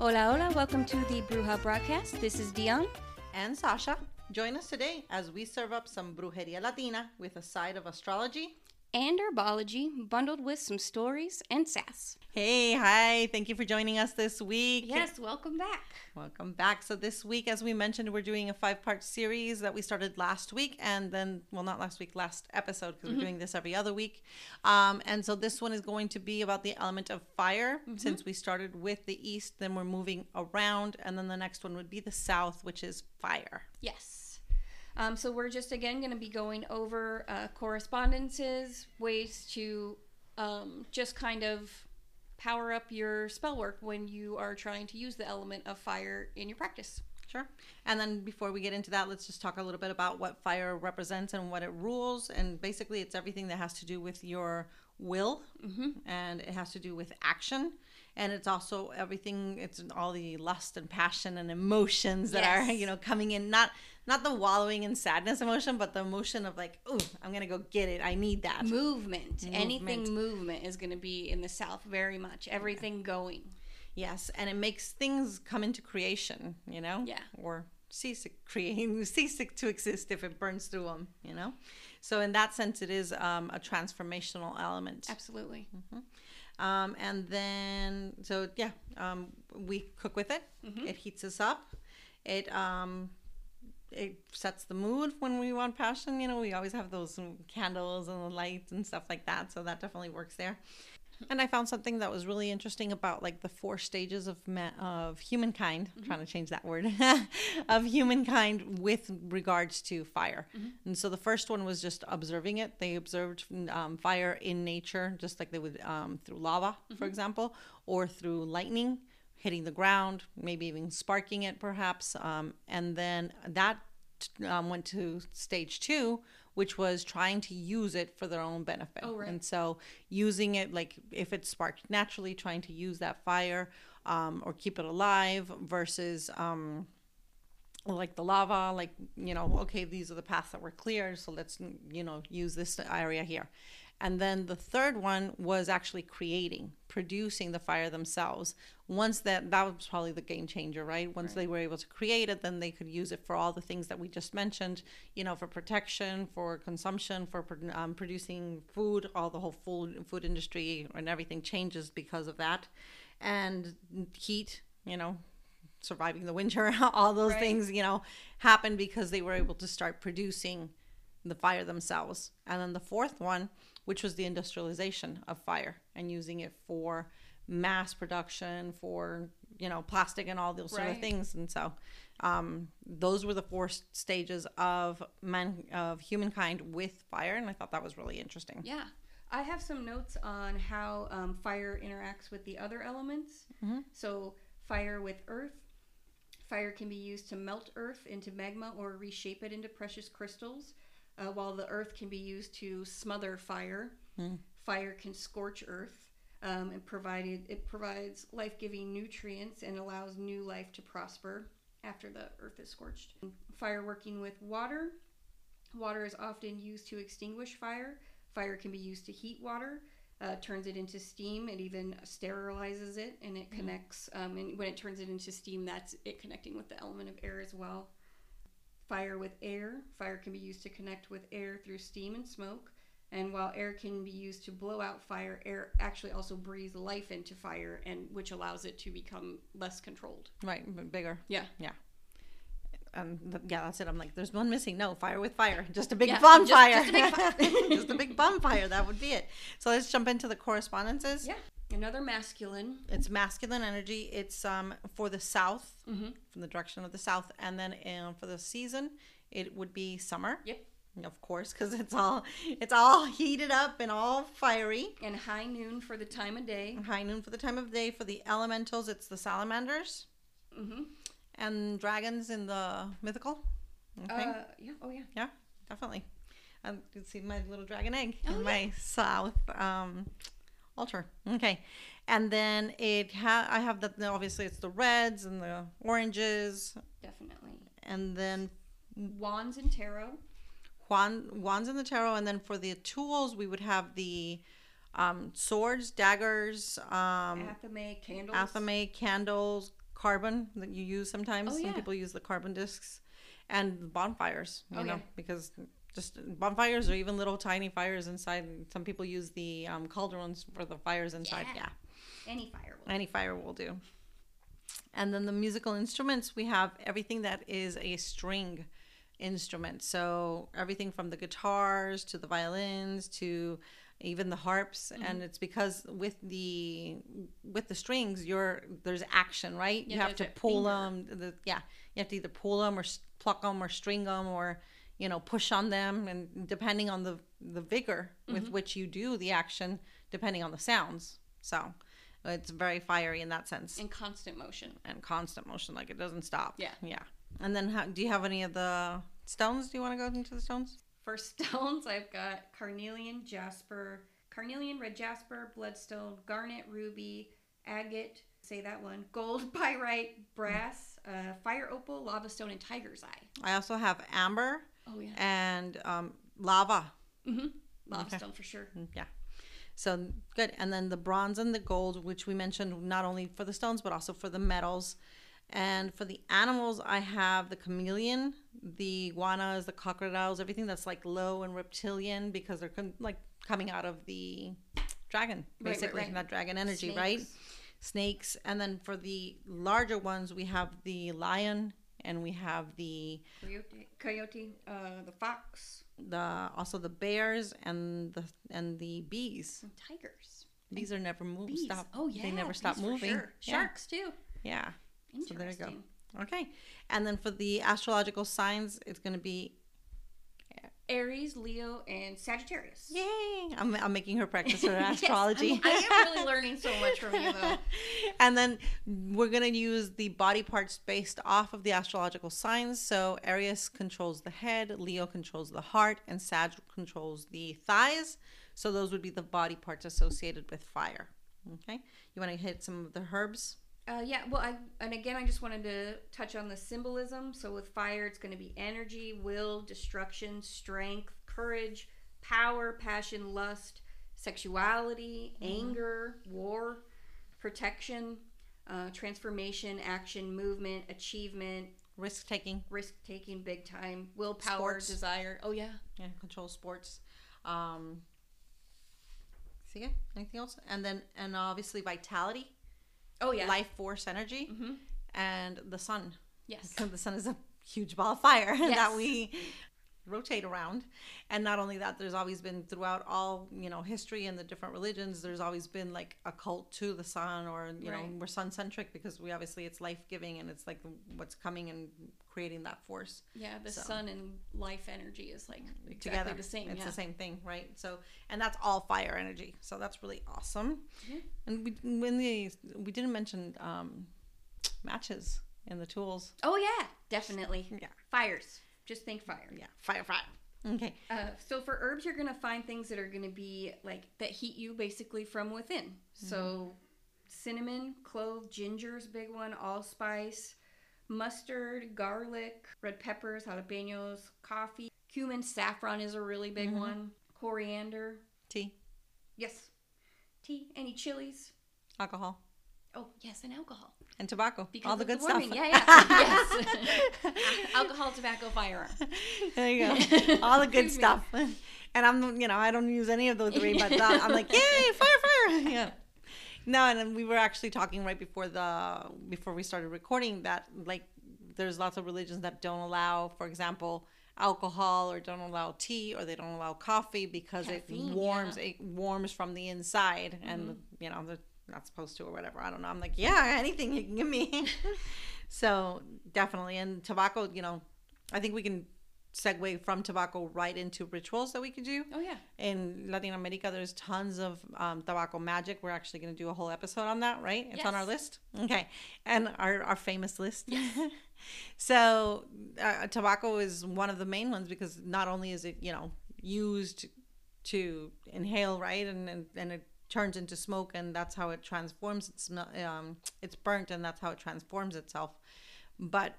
Hola, hola. Welcome to the Bruja broadcast. This is Dion. and Sasha. Join us today as we serve up some brujeria latina with a side of astrology. And herbology, bundled with some stories and sass. Hey, hi. Thank you for joining us this week. Yes, welcome back. Welcome back. So, this week, as we mentioned, we're doing a five part series that we started last week. And then, well, not last week, last episode, because we're doing this every other week. Um, and so, this one is going to be about the element of fire. Since we started with the east, then we're moving around. And then the next one would be the south, which is fire. Yes. Um, so we're just again going to be going over uh, correspondences, ways to um, just kind of power up your spell work when you are trying to use the element of fire in your practice. Sure. And then before we get into that, let's just talk a little bit about what fire represents and what it rules. And basically, it's everything that has to do with your will and it has to do with action. And it's also everything, it's all the lust and passion and emotions that are, you know, coming in. Not not the wallowing in sadness emotion, but the emotion of like, oh, I'm going to go get it. I need that. Movement. Anything Movement. movement is going to be in the South very much. Everything going. Yes, and it makes things come into creation, you know? Yeah. Or cease to create, cease to exist if it burns through them, you know? So in that sense, it is um, a transformational element. Absolutely. Um, and then, so yeah, um, we cook with it. It heats us up. It um, it sets the mood when we want passion. You know, we always have those candles and the lights and stuff like that. So that definitely works there. And I found something that was really interesting about like the four stages of ma- of humankind. I'm trying to change that word of humankind with regards to fire. And so the first one was just observing it. They observed um, fire in nature, just like they would um, through lava, for example, or through lightning hitting the ground, maybe even sparking it, perhaps. Um, and then that um, went to stage two, which was trying to use it for their own benefit. Oh, right. And so using it, like if it sparked naturally, trying to use that fire um, or keep it alive versus. Um, like the lava like you know okay these are the paths that were clear so let's you know use this area here and then the third one was actually creating producing the fire themselves once that that was probably the game changer right once they were able to create it then they could use it for all the things that we just mentioned you know for protection for consumption for um, producing food all the whole food food industry and everything changes because of that and heat you know surviving the winter, all those Right. things, you know, happened because they were able to start producing the fire themselves. And then the fourth one, which was the industrialization of fire and using it for mass production, for, you know, plastic and all those sort of things. And so um, those were the four stages of man of humankind with fire. And I thought that was really interesting. Yeah. I have some notes on how um, fire interacts with the other elements. So, fire with earth. Fire can be used to melt earth into magma or reshape it into precious crystals, uh, while the earth can be used to smother fire. Fire can scorch earth. Um, and provided it provides life-giving nutrients and allows new life to prosper after the earth is scorched. Fire working with water. Water is often used to extinguish fire. Fire can be used to heat water, uh, turns it into steam. It even sterilizes it, and it connects. Um, and when it turns it into steam, that's it connecting with the element of air as well. Fire with air. Fire can be used to connect with air through steam and smoke. And while air can be used to blow out fire, air actually also breathes life into fire, and which allows it to become less controlled. Right. Bigger. Yeah. Yeah. Um, and yeah, that's it. I'm like, there's one missing. No, fire with fire. Just a big Yeah, just- bonfire. just a big fi- Just a big bonfire. That would be it. So let's jump into the correspondences. Yeah. Another masculine. It's masculine energy. It's um for the south, Mm-hmm. from the direction of the south, and then um, for the season, it would be summer. Yep. Of course, because it's all it's all heated up and all fiery. And high noon for the time of day. High noon for the time of day. For the elementals, it's the salamanders Mm-hmm. and dragons in the mythical. Okay. Uh, yeah. Oh, yeah. Yeah, definitely. Um, you can see my little dragon egg Oh, in yeah. my south um, altar. Okay, and then it ha- I have the obviously it's the reds and the oranges, Definitely. and then Wands and tarot. Juan, wands and the tarot, and then for the tools we would have the um, swords, daggers, um, Athame candles. athame, candles, carbon that you use sometimes. Oh, Some yeah. people use the carbon discs, and bonfires. You Oh, know, yeah. because just bonfires or even little tiny fires inside. Some people use the um, cauldrons for the fires inside. Yeah. yeah. Any fire will. Any fire will do. And then the musical instruments, we have everything that is a string instrument. So everything from the guitars to the violins to even the harps Mm-hmm. and it's because with the with the strings you're there's action right Yeah, you have to pull them the, yeah you have to either pull them or pluck them or string them or you know push on them and depending on the the vigor with Mm-hmm. which you do the action depending on the sounds so it's very fiery in that sense In constant motion. and constant motion like it doesn't stop Yeah. yeah and then how, do you have any of the stones do you want to go into the stones For stones, I've got carnelian, jasper, carnelian, red jasper, bloodstone, garnet, ruby, agate, say that one, gold, pyrite, brass, uh, fire opal, lava stone, and tiger's eye. i also have amber Oh, yeah. and um, lava Mm-hmm. Lava Okay. stone for sure. Mm, Yeah. So good. And then the bronze and the gold, which we mentioned not only for the stones, but also for the metals. And for the animals, I have the chameleon, the iguanas, the crocodiles, everything that's like low and reptilian because they're com- like coming out of the dragon, Right, right, basically, right. that dragon energy, right? Snakes. Snakes. And then for the larger ones, we have the lion and we have the Coyote, coyote uh, the fox, the also the bears and the and the bees. and tigers. These are never moved. Bees. Stop. Oh, yeah. They never stop moving. sure. Yeah. Sharks, too. Yeah. So there you Interesting. go. Okay. And then for the astrological signs, it's going to be Aries, Leo, and Sagittarius. yay. I'm, I'm making her practice her Yes, astrology. I'm- I am really learning so much from you, though. and then we're going to use the body parts based off of the astrological signs. So Aries controls the head, Leo controls the heart, and Sag controls the thighs. So those would be the body parts associated with fire. Okay. You want to hit some of the herbs? Uh, yeah, well, I and again, I just wanted to touch on the symbolism. So with fire, it's going to be energy, will, destruction, strength, courage, power, passion, lust, sexuality, anger, war, protection, uh, transformation, action, movement, achievement, Risk taking. risk taking, big time, willpower, Sports. desire. Oh yeah, Yeah, control sports. Um, see Yeah. Anything else? And then, and obviously vitality, oh yeah, life force, energy, Mhm. and the sun. yes, the sun is a huge ball of fire that we rotate around. And not only that, there's always been throughout all you know history and the different religions. There's always been like a cult to the sun, or you know we're sun centric because we obviously it's life giving and it's like what's coming and creating that force. yeah. The So. sun and life energy is like exactly together. the same. It's yeah. the same thing, right? So, and that's all fire energy. So that's really awesome. Yeah. And we when the we didn't mention um, matches in the tools. Oh yeah, definitely. Yeah, Fires. Just think fire. yeah, fire, fire. Okay, Uh, so for herbs, you're gonna find things that are gonna be like that heat you basically from within. So cinnamon, clove, ginger is a big one. Allspice, mustard, garlic, red peppers, jalapenos, coffee, cumin, saffron is a really big one. Coriander, tea, yes. Tea, any chilies. alcohol, Oh yes, and alcohol. and tobacco. Because all the good warming. stuff. Yeah, yeah. yes. alcohol, tobacco, firearm. there you go. All the good stuff. And I'm, you know, I don't use any of those three, but uh, I'm like, yay, fire, fire. Yeah. No, and then we were actually talking right before the before we started recording that like there's lots of religions that don't allow, for example, alcohol or don't allow tea or they don't allow coffee because Caffeine, it warms yeah. it warms from the inside and you know they're not supposed to or whatever. I don't know. I'm like, yeah, anything you can give me. so definitely, and tobacco, you know, I think we can segue from tobacco right into rituals that we could do Oh yeah. in Latin America, there's tons of um, tobacco magic. We're actually going to do a whole episode on that, right? It's on our list. Okay. And our, our famous list. Yes. so, uh, tobacco is one of the main ones because not only is it, you know, used to inhale, right? And, and, and it turns into smoke and that's how it transforms. It's, um, it's burnt and that's how it transforms itself. But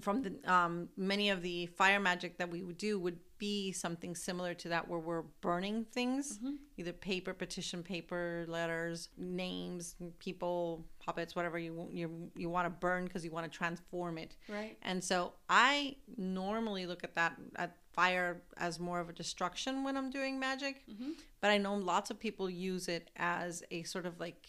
from the um, many of the fire magic that we would do would be something similar to that where we're burning things either paper petition paper letters names people puppets whatever you you, you want to burn because you want to transform it Right. and so i normally look at that at fire as more of a destruction when i'm doing magic. Mm-hmm. But i know lots of people use it as a sort of like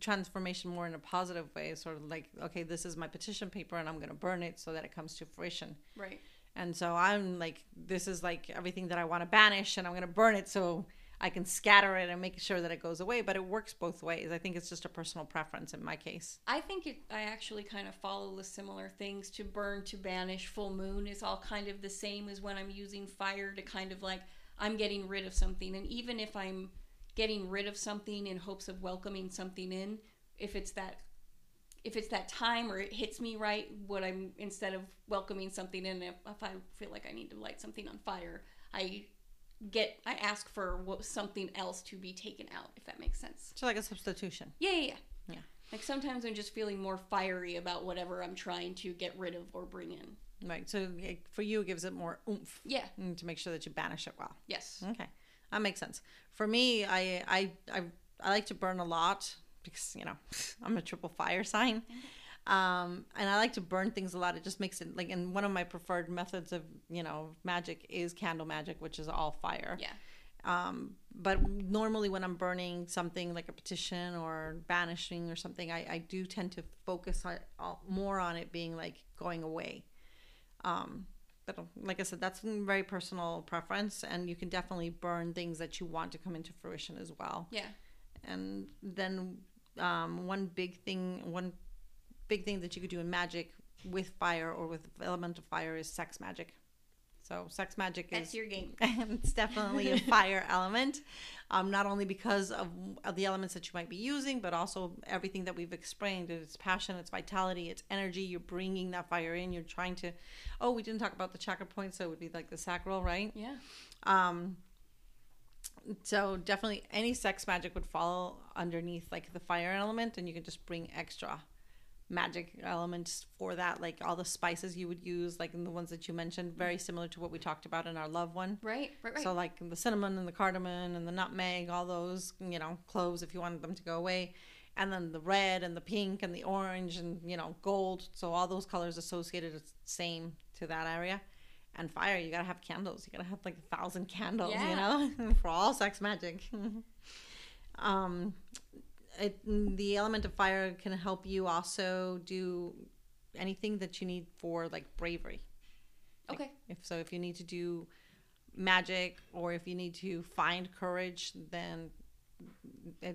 transformation more in a positive way sort of like okay this is my petition paper and i'm going to burn it so that it comes to fruition. Right. and so i'm like this is like everything that i want to banish and i'm going to burn it so i can scatter it and make sure that it goes away but it works both ways. I think it's just a personal preference in my case. I think it, I actually kind of follow the similar things. To burn, to banish, full moon is all kind of the same as when I'm using fire to kind of like I'm getting rid of something. And even if I'm getting rid of something in hopes of welcoming something in, if it's that if it's that time or it hits me right, what I'm instead of welcoming something in, if, if I feel like I need to light something on fire, I get I ask for what, something else to be taken out, if that makes sense. so like a substitution Yeah, yeah, yeah. Yeah. Like sometimes I'm just feeling more fiery about whatever I'm trying to get rid of or bring in. right so for you it gives it more oomph Yeah. mm, to make sure that you banish it well Yes. Okay, that makes sense. For me, I I I, I like to burn a lot because you know I'm a triple fire sign, um, and I like to burn things a lot. It just makes it like, and one of my preferred methods of you know magic is candle magic, which is all fire. Yeah. Um, but normally when I'm burning something like a petition or banishing or something, I, I do tend to focus on, uh, more on it being like going away. Um, but like I said, that's very personal preference, and you can definitely burn things that you want to come into fruition as well. Yeah. And then um, one big thing, one big thing that you could do in magic with fire or with elemental fire is sex magic. So sex magic That's is your game. it's definitely a fire element um, not only because of, of the elements that you might be using but also everything that we've explained it's passion it's vitality it's energy you're bringing that fire in you're trying to oh we didn't talk about the chakra points so it would be like the sacral right Yeah. um, so definitely any sex magic would fall underneath like the fire element and you can just bring extra magic elements for that like all the spices you would use like in the ones that you mentioned very similar to what we talked about in our love one Right. Right. Right. so like the cinnamon and the cardamom and the nutmeg, all those, you know, cloves if you wanted them to go away. And then the red and the pink and the orange and, you know, gold. So all those colors associated it's same to that area. And fire, you gotta have candles. You gotta have like a thousand candles, you know, for all sex magic. um it, the element of fire can help you also do anything that you need for like bravery. Like, okay. if so, if you need to do magic or if you need to find courage, then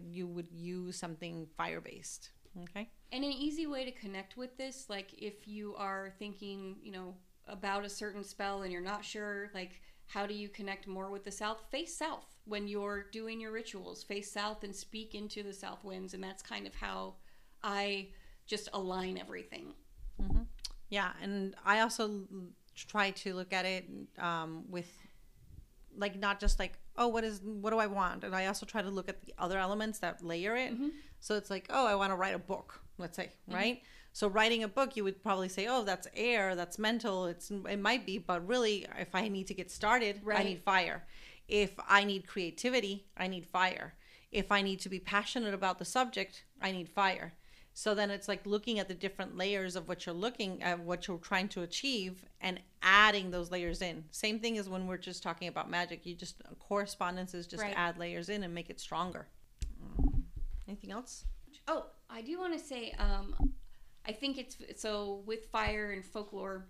you would use something fire based. Okay. And an easy way to connect with this, like if you are thinking, you know, about a certain spell and you're not sure, like how do you connect more with the south? Face south when you're doing your rituals. Face south and speak into the south winds, and that's kind of how I just align everything. Mm-hmm. Yeah, and I also try to look at it um, with like not just like oh what is what do I want, and I also try to look at the other elements that layer it. Mm-hmm. So it's like oh I want to write a book, let's say, mm-hmm. right? So writing a book, you would probably say oh that's air, that's mental, it's it might be, but really if I need to get started, I need fire. If I need creativity, I need fire. If I need to be passionate about the subject, I need fire. So then it's like looking at the different layers of what you're looking at, what you're trying to achieve, and adding those layers in. Same thing as when we're just talking about magic. You just correspondences just Right. add layers in and make it stronger. Mm. Anything else? Oh, I do want to say, um, I think it's so with fire and folklore,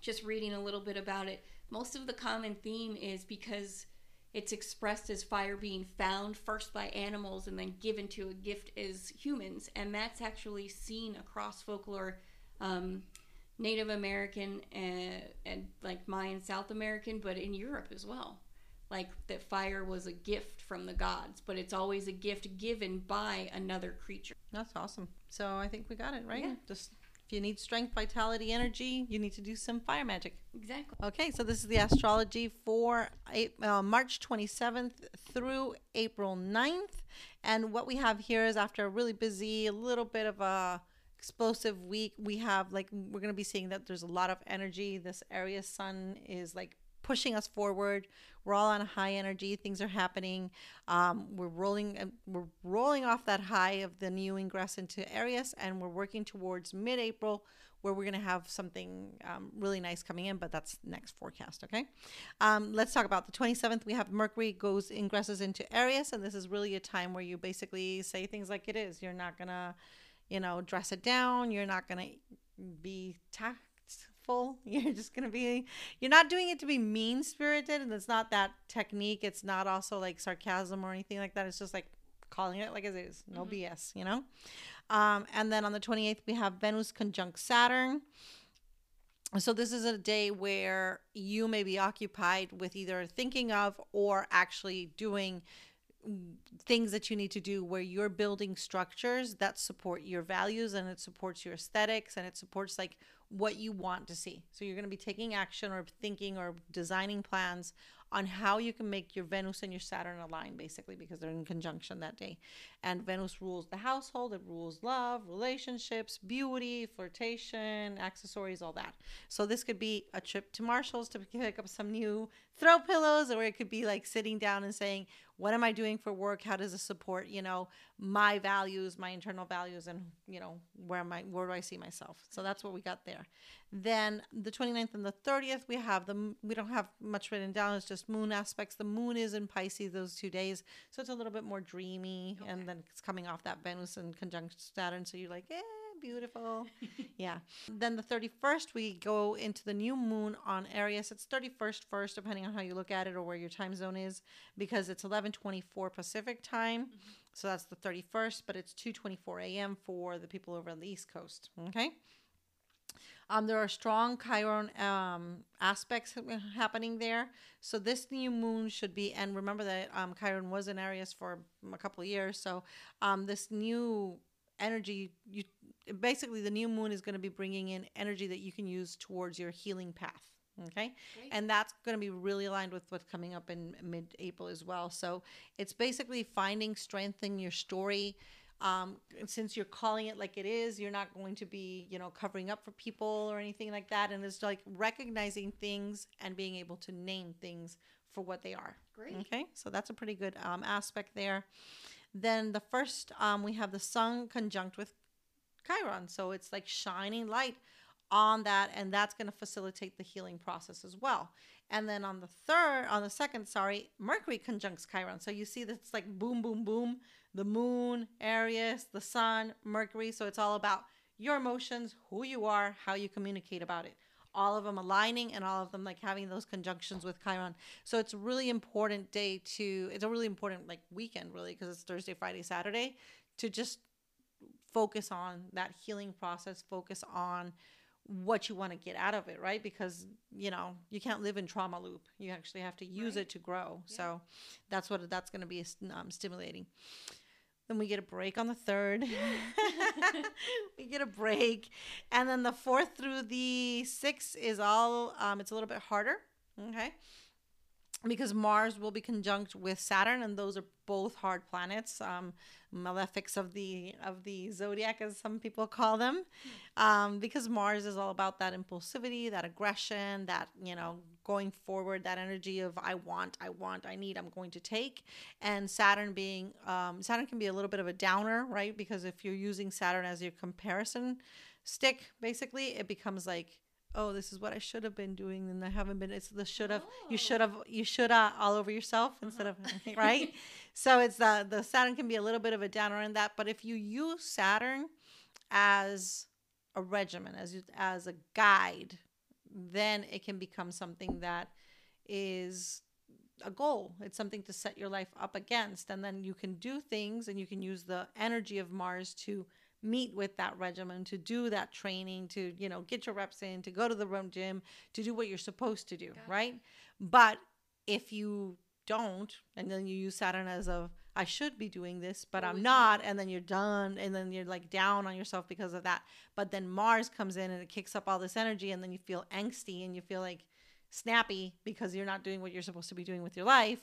just reading a little bit about it, most of the common theme is because it's expressed as fire being found first by animals and then given to a gift as humans. And that's actually seen across folklore, um, Native American and, and like Mayan South American, but in Europe as well. Like that fire was a gift from the gods, but it's always a gift given by another creature. That's awesome. So I think we got it, right? Yeah. Just if you need strength, vitality, energy, you need to do some fire magic. Exactly. Okay, so this is the astrology for uh, March 27th through April 9th. And what we have here is after a really busy, a little bit of a explosive week. We have like we're gonna be seeing that there's a lot of energy. This Aries sun is like pushing us forward. We're all on a high energy. Things are happening. Um, we're rolling. uh, We're rolling off that high of the new ingress into Aries, and we're working towards mid-April, where we're gonna have something um, really nice coming in. But that's next forecast. Okay. Um, let's talk about the 27th. We have Mercury goes ingresses into Aries, and this is really a time where you basically say things like it is. You're not gonna, you know, dress it down. You're not gonna be You're just gonna be. You're not doing it to be mean spirited, and it's not that technique. It's not also like sarcasm or anything like that. It's just like calling it like it is. No BS. You know. Um, and then on the 28th, we have Venus conjunct Saturn. So this is a day where you may be occupied with either thinking of or actually doing things that you need to do where you're building structures that support your values and it supports your aesthetics and it supports like what you want to see. So you're going to be taking action or thinking or designing plans on how you can make your Venus and your Saturn align basically because they're in conjunction that day. And Venus rules the household, it rules love, relationships, beauty, flirtation, accessories, all that. So this could be a trip to Marshall's to pick up some new throw pillows or it could be like sitting down and saying, what am I doing for work? How does it support, you know, my values, my internal values and, you know, where am I where do I see myself? So that's what we got there. Then the 29th and the 30th we have the we don't have much written down, it's just moon aspects. The moon is in Pisces those two days. So it's a little bit more dreamy and then it's coming off that Venus and conjunct Saturn so you're like, "Eh, beautiful. yeah. Then the 31st, we go into the new moon on Aries. It's 31st first, depending on how you look at it or where your time zone is, because it's 11:24 Pacific time. So that's the 31st, but it's 2:24 a.m. for the people over on the East Coast. Okay. Um, there are strong Chiron um, aspects happening there. So this new moon should be, and remember that um, Chiron was in Aries for a couple of years. So um, this new energy, you basically the new moon is going to be bringing in energy that you can use towards your healing path. Okay, Great. and that's going to be really aligned with what's coming up in mid-April as well. So it's basically finding strength in your story um, since you're calling it like it is, you're not going to be, you know, covering up for people or anything like that. And it's like recognizing things and being able to name things for what they are. Great. Okay, so that's a pretty good um, aspect there. Then the first, um, we have the sun conjunct with Chiron. So it's like shining light on that, and that's going to facilitate the healing process as well. And then on the third, on the second, sorry, Mercury conjuncts Chiron. So you see that it's like boom, boom, boom. The moon, Aries, the sun, Mercury. So it's all about your emotions, who you are, how you communicate about it. All of them aligning and all of them like having those conjunctions with Chiron. So it's a really important day to, it's a really important like weekend really because it's Thursday, Friday, Saturday to just focus on that healing process, focus on what you want to get out of it, right? Because, you know, you can't live in trauma loop. You actually have to use Right. it to grow. So that's what that's going to be um, stimulating. Then we get a break on the third. we get a break. And then the fourth through the sixth is all, um, it's a little bit harder. Okay. Because Mars will be conjunct with Saturn, and those are both hard planets, um, malefics of the of the zodiac, as some people call them. Um, because Mars is all about that impulsivity, that aggression, that you know going forward, that energy of I want, I want, I need, I'm going to take. And Saturn being um, Saturn can be a little bit of a downer, right? Because if you're using Saturn as your comparison stick, basically, it becomes like oh this is what i should have been doing and i haven't been it's the should have you oh. should have you should have all over yourself uh-huh. instead of right? So it's the the saturn can be a little bit of a downer in that but if you use saturn as a regimen as as a guide then it can become something that is a goal. It's something to set your life up against and then you can do things and you can use the energy of mars to meet with that regimen to do that training to you know get your reps in to go to the room gym to do what you're supposed to do Gotcha. right but if you don't and then you use saturn as a i should be doing this but i'm not and then you're done and then you're like down on yourself because of that but then mars comes in and it kicks up all this energy and then you feel angsty and you feel like snappy because you're not doing what you're supposed to be doing with your life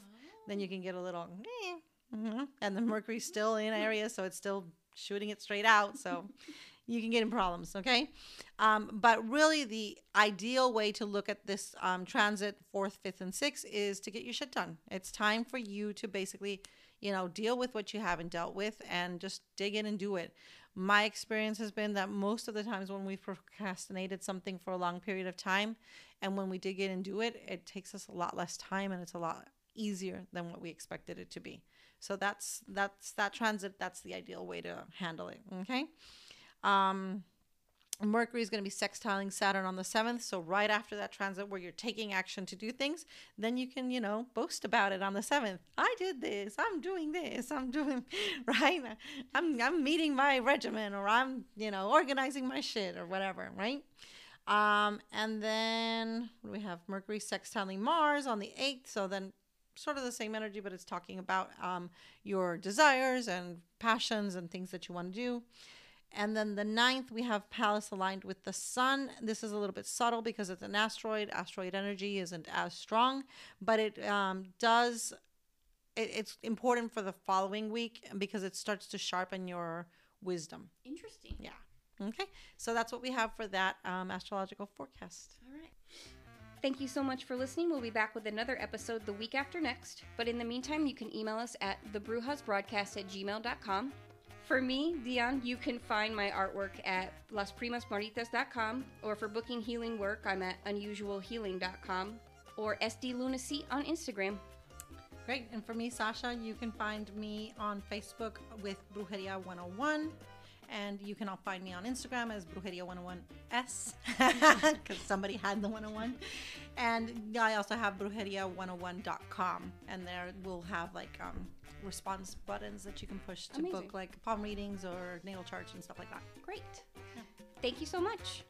then you can get a little eh, mhm. and the mercury's still in Aries so it's still shooting it straight out so you can get in problems. Okay, um, but really the ideal way to look at this um, transit fourth, fifth, and sixth is to get your shit done. It's time for you to basically, you know, deal with what you haven't dealt with and just dig in and do it. My experience has been that most of the times when we've procrastinated something for a long period of time, and when we dig in and do it, it takes us a lot less time and it's a lot easier than what we expected it to be. So that's that's that transit. That's the ideal way to handle it. Okay. Um, Mercury is going to be sextiling Saturn on the 7th. So, right after that transit where you're taking action to do things, then you can, you know, boast about it on the 7th. I did this. I'm doing this. I'm doing, right? I'm, I'm meeting my regimen or I'm, you know, organizing my shit or whatever, right? Um, and then we have Mercury sextiling Mars on the 8th. So, then sort of the same energy, but it's talking about um, your desires and passions and things that you want to do. And then the ninth, we have Pallas aligned with the sun. This is a little bit subtle because it's an asteroid. Asteroid energy isn't as strong, but it um, does, it, it's important for the following week because it starts to sharpen your wisdom. Interesting. Yeah. Okay. So that's what we have for that um, astrological forecast. All right. Thank you so much for listening. We'll be back with another episode the week after next. But in the meantime, you can email us at thebrujasbroadcast at gmail.com. For me, Dion, you can find my artwork at lasprimasmaritas.com, or for booking healing work, I'm at unusualhealing.com, or sdlunacy on Instagram. Great. And for me, Sasha, you can find me on Facebook with Brujeria 101. And you can all find me on Instagram as Brujeria101S because somebody had the 101. And I also have Brujeria101.com. And there we'll have like um, response buttons that you can push to Amazing. book like palm readings or natal charts and stuff like that. Great. Thank you so much.